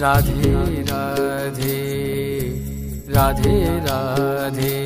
राधे राधे राधे राधे।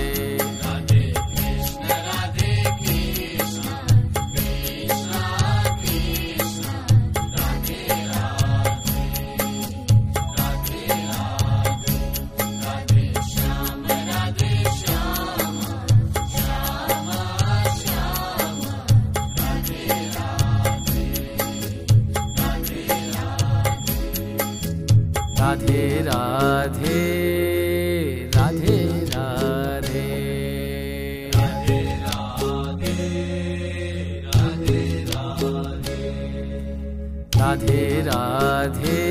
राधे राधे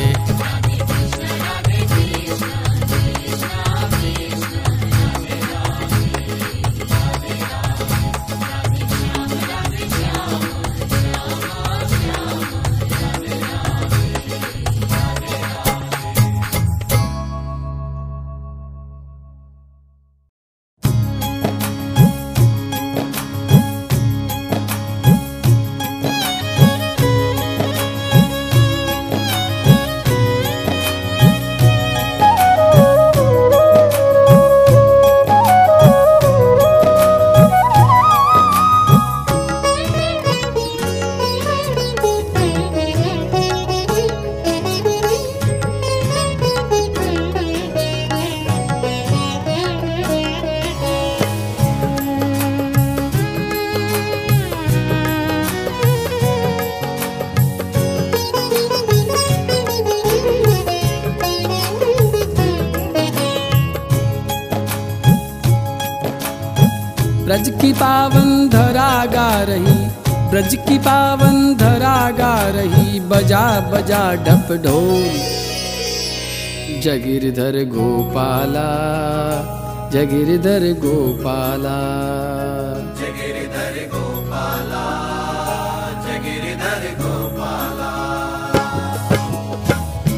ब्रज की पावन धरा गा रही, बजा बजा ढप ढोल। जगिरधर गोपाला जगिरधर गोपाला। जगिरधर गोपाला जगिरधर गोपाला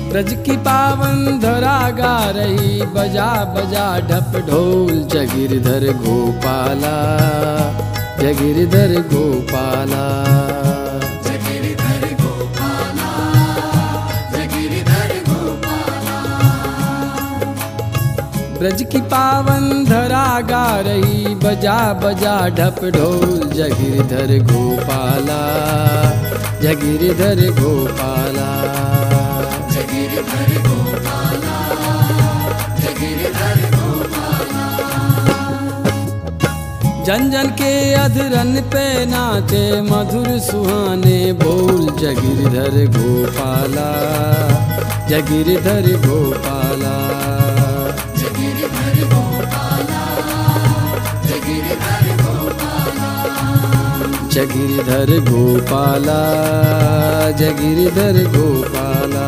ब्रज की पावन धरा गा रही, बजा बजा ढप ढोल। जगिरधर गोपाला जगिरधर गोपाला। ब्रज की पावन धरा गा रही बजा बजा ढप ढोल जगिरधर गोपाला जगिरधर गोपाला। जन जन के अधरन पे नाचे मधुर सुहाने बोल जगिरधर गोपाला जगिरधर गोपाला। जगिरधर गोपाला जगिरधर गोपाला।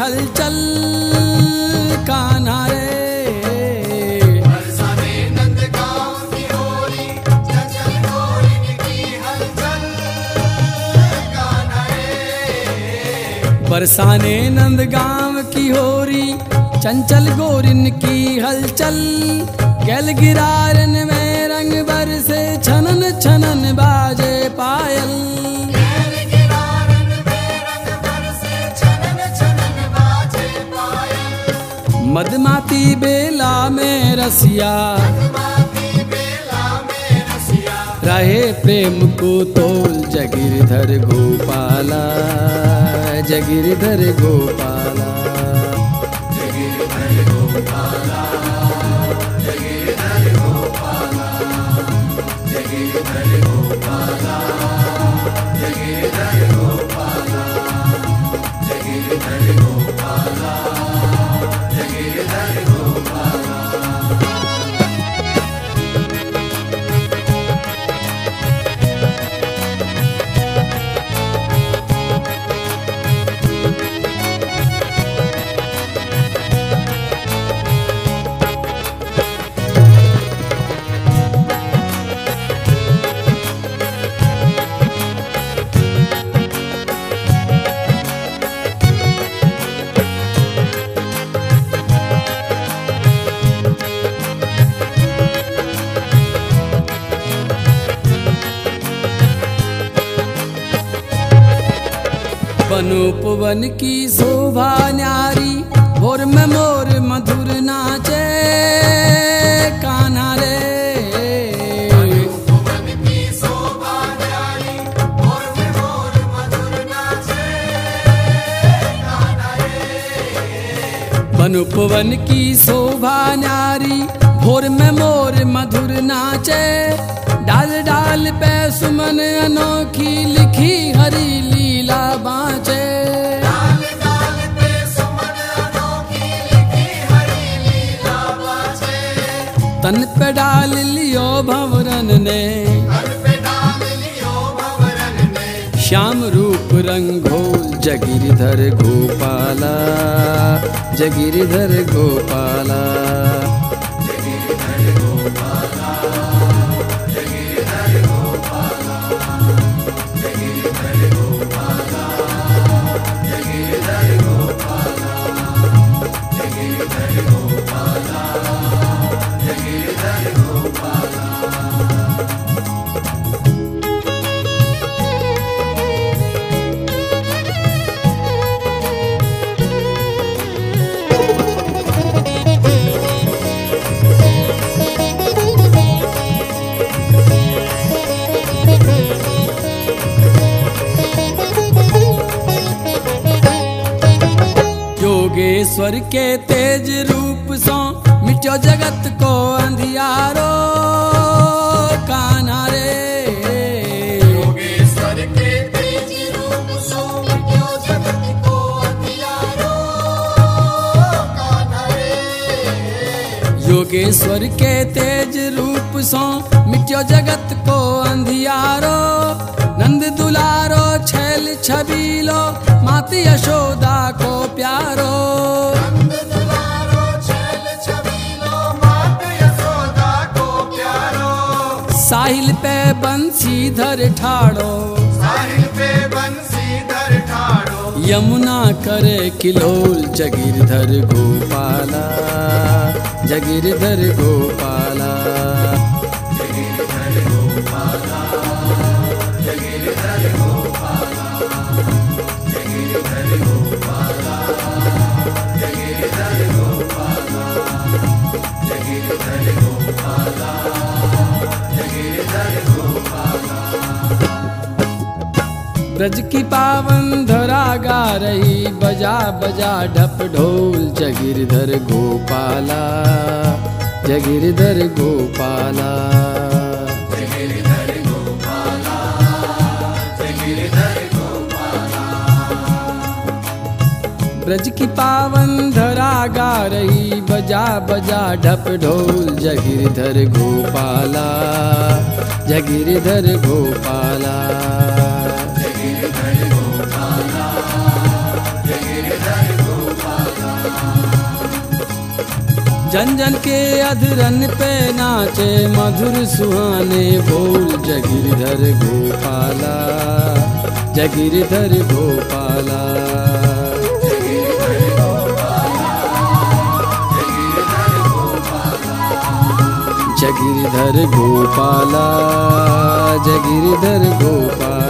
हलचल का नारे। बरसाने नंद गाँव की होरी चंचल गोरिन की हलचल गल गिरारन में रंग बरसे से छनन छनन बाजे पायल। मदमाती बेला में रसिया। रहे प्रेम को तोल जगीरधर गोपाला जगीरधर गोपाला। वन की शोभा न्यारी, भोर में मोर मधुर नाचे काना रे। अनुपवन की शोभा नारी भोर में मोर मधुर नाचे। डाल डाल पे सुमन अनोखी लिखी हरी तन पे डाल लियो भवरन ने। श्याम रूप रंगोल जगिरधर गोपाला जगिरधर गोपाला। योगेश्वर के तेज रूप सो मिट्यो जगत को अंधियारो काना रे। योगेश्वर के तेज रूप सो मिट्यो जगत को अंधियारो कान्हा रे। योगेश्वर के तेज रूप सो मिट्यो जगत को अंधियारो नंद दुलारो छैल छबीलो मात यशोदा को प्यारो। साहिल पे बंसी धर ठाड़ो। साहिल पे बंसी धर ठाड़ो। यमुना करे किलोल जगिरधर गोपाला। जगीरधर गोपाला। ब्रज की पावन धरा गा रही बजा बजा ढप ढोल जगिरधर गोपाला जगिरधर गोपाला। ब्रज की पावन धरा गा रही बजा बजा ढप ढोल जगिरधर गोपाला जगिरधर गोपाला। जन जन के अधरन पे नाचे मधुर सुहाने बोल, जगिरधर गोपाला जगिरधर गोपाला। जगिरधर गोपाला जगिरधर गोपाला।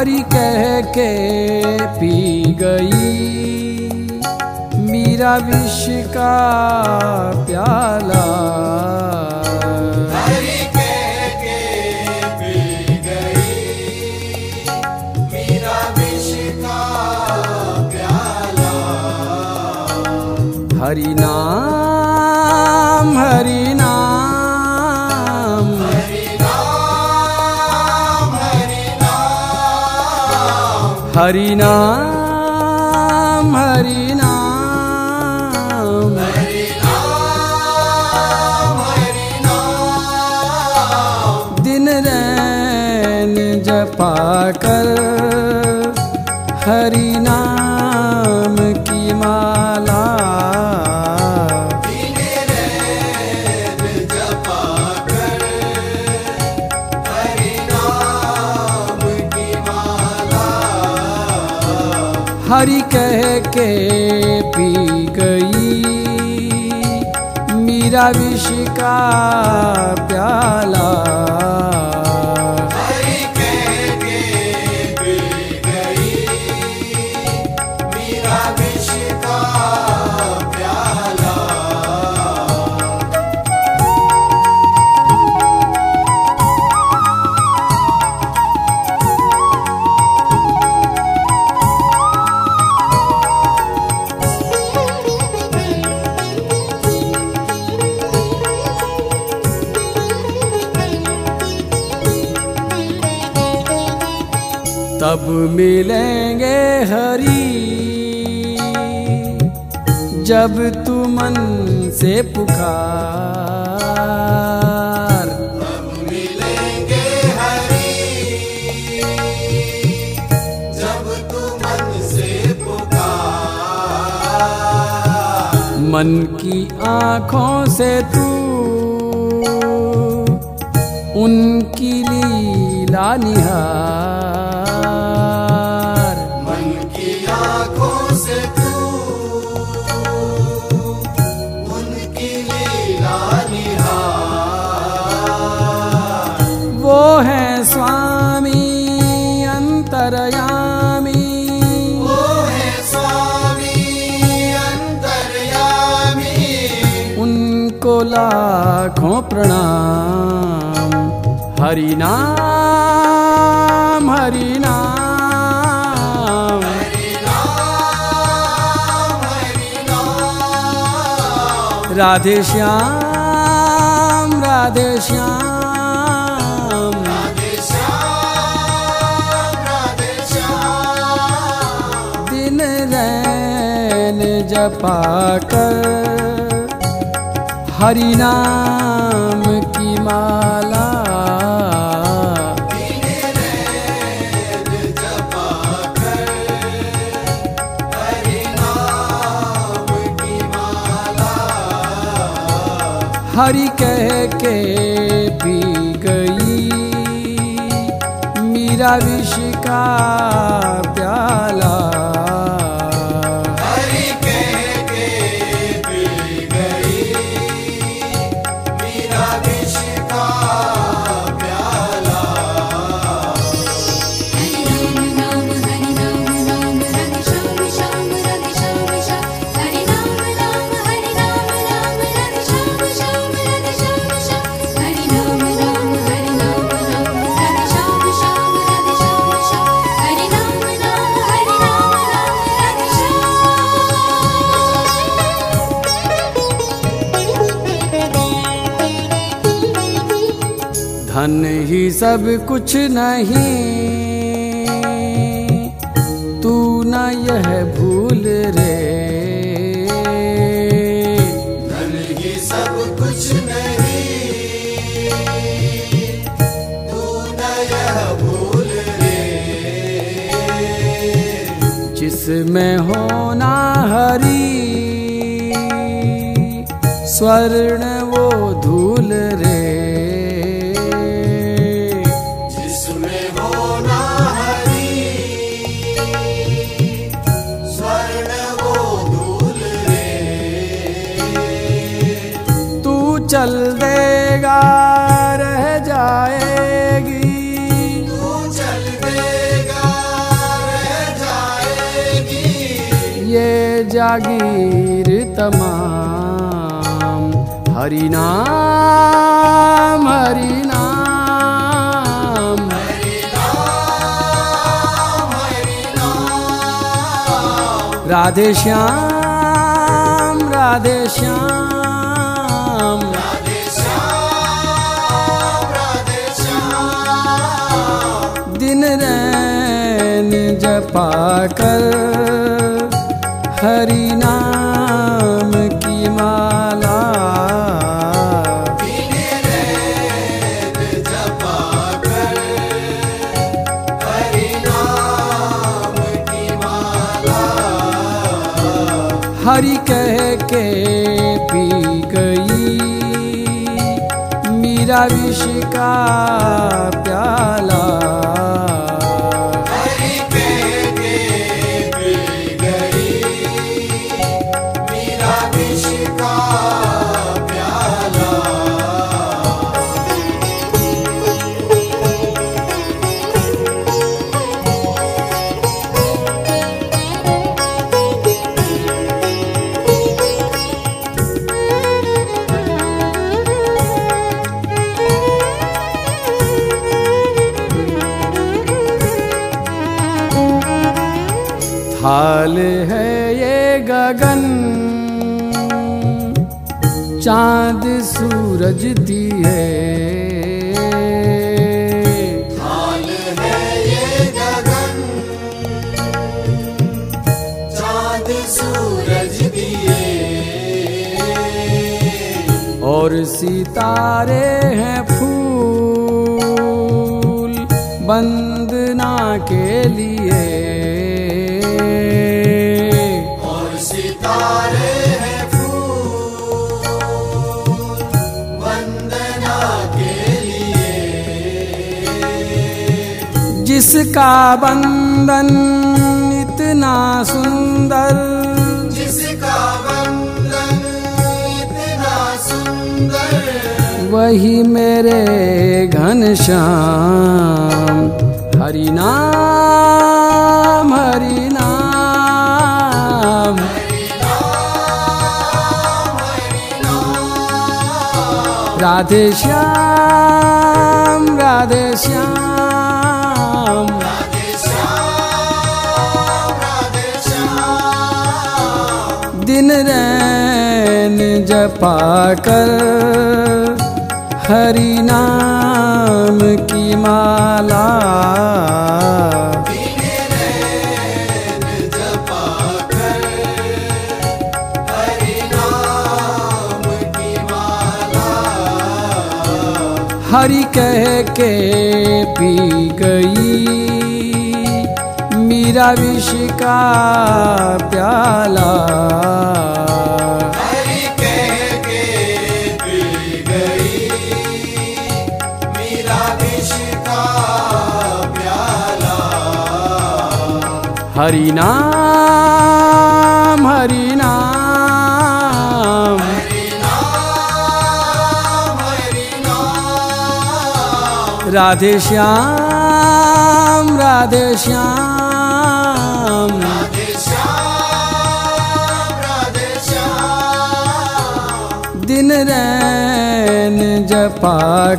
हरि कह के पी गई। मीरा विश्व का प्याला। हरी गई। का प्याला। नाम हरि हरि कह के पी गई। मीरा विष का प्याला। मिलेंगे हरी। जब तू मन से पुकार। जब तू मन से पुकार मन की आँखों से तू, उनकी लीला निहार। लाखों प्रणाम। हरि नाम हरि नाम। राधे श्याम राधे श्याम। दिन हरि नाम की माला। हरि कह के पी गई मीरा विष का प्याला। धन ही सब कुछ नहीं। तू न यह भूल रे। धन ही सब कुछ नहीं। तू न यह भूल रे। जिसमें होना हरी स्वर्ण वो जागीर तमाम। हरि नाम हरि नाम। राधे श्याम राधे श्याम। दिन रैन जपा कर हरि नाम की माला। हरि कह के पी गई मीरा विष का प्याला हाल है ये गगन। चाँद सूरज दिए। हाल है ये गगन। चाँद सूरज दिए। और सितारे हैं फूल बंदना के लिए। जिसका बंधन इतना सुंदर। जिसका बंधन इतना सुंदर। वही मेरे घन श्याम। हरि नाम हरि नाम। राधे श्याम राधे श्याम। दिन रैन जपा कर हरि नाम की माला। हरि कह के पी गई। नाम हरि नाम। हरि नाम हरि नाम। राधे श्याम राधे श्याम। रैन जपा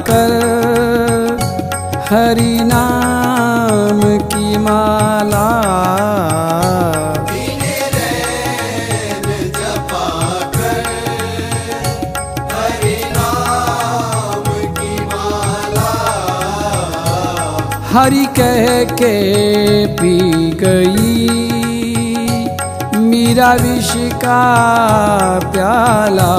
कर हरि नाम की माला। जपा कर हरि नाम की माला हरि कह के पी गई। मीरा विष का प्याला।